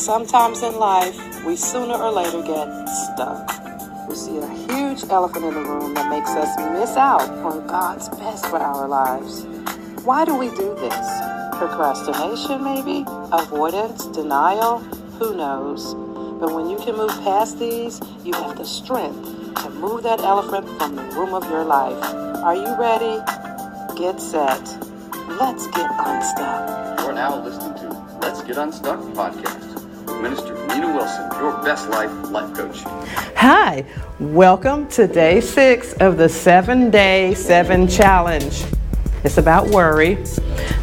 Sometimes in life, we sooner or later get stuck. We see a huge elephant in the room that makes us miss out on God's best for our lives. Why do we do this? Procrastination, maybe? Avoidance? Denial? Who knows? But when you can move past these, you have the strength to move that elephant from the room of your life. Are you ready? Get set. Let's get unstuck. You're now listening to Let's Get Unstuck podcast. Minister Nina Wilson, your best life life coach. Hi, welcome to day six of the seven day, seven challenge. It's about worry.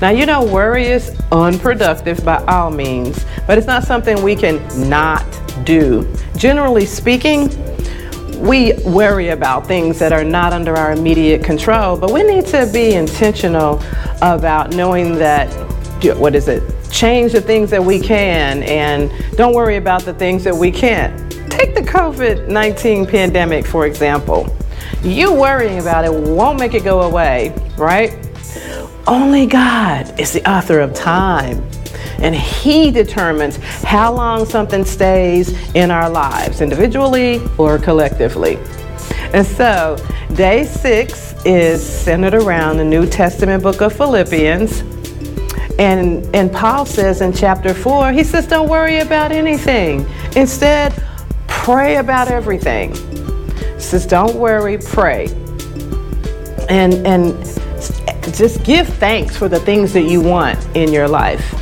Now, you know, worry is unproductive by all means, but it's not something we can not do. Generally speaking, we worry about things that are not under our immediate control, but we need to be intentional about knowing that, what is it, change the things that we can and don't worry about the things that we can't. Take the COVID 19 pandemic, for example. You worrying about it won't make it go away, right? Only God is the author of time, and He determines how long something stays in our lives, individually or collectively. And so, day six is centered around the New Testament book of Philippians. And, and Paul says in chapter 4, he says, Don't worry about anything. Instead, pray about everything. He says, Don't worry, pray. And, and just give thanks for the things that you want in your life.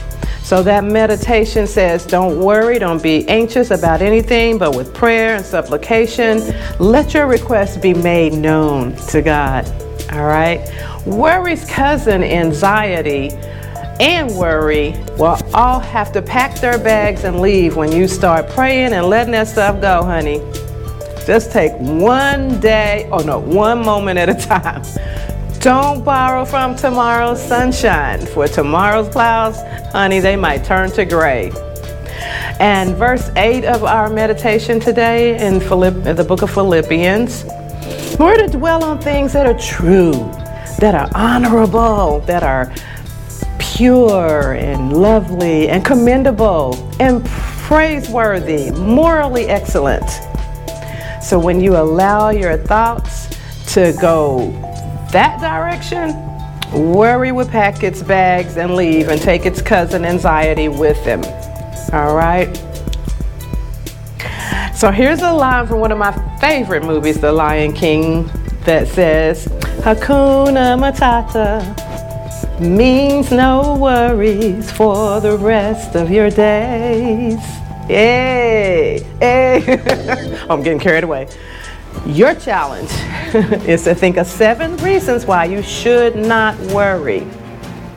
So that meditation says, Don't worry, don't be anxious about anything, but with prayer and supplication, let your requests be made known to God. All right? Worry's cousin, anxiety and worry will all have to pack their bags and leave when you start praying and letting that stuff go, honey. Just take one day, oh no, one moment at a time. Don't borrow from tomorrow's sunshine, for tomorrow's clouds, honey, they might turn to gray. And verse 8 of our meditation today in Philipp- the book of Philippians, we're to dwell on things that are true, that are honorable, that are pure and lovely and commendable and praiseworthy, morally excellent. So when you allow your thoughts to go that direction, worry will pack its bags and leave and take its cousin anxiety with them. All right? So here's a line from one of my favorite movies, The Lion King, that says, Hakuna Matata means no worries for the rest of your days. Hey, hey. I'm getting carried away. Your challenge is to think of seven reasons why you should not worry.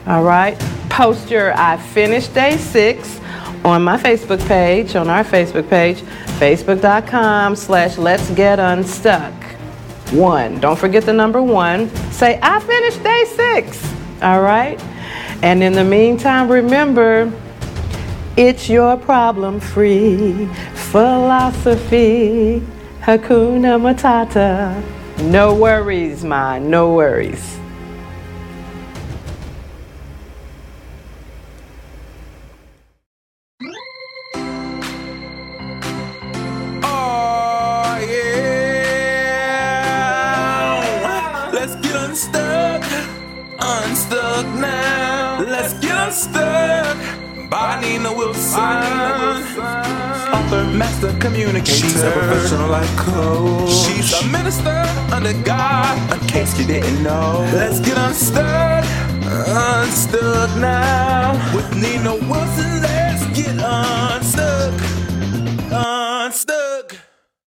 All right? Post your I finished day six on my Facebook page, on our Facebook page, facebook.com slash let's get unstuck. One. Don't forget the number one. Say, I finished day six. All right? And in the meantime, remember, it's your problem free philosophy. Hakuna Matata. No worries, man, no worries. Master communicator. She's a professional life coach. She's a minister under God. In case you didn't know, let's get unstuck, unstuck now with Nina Wilson.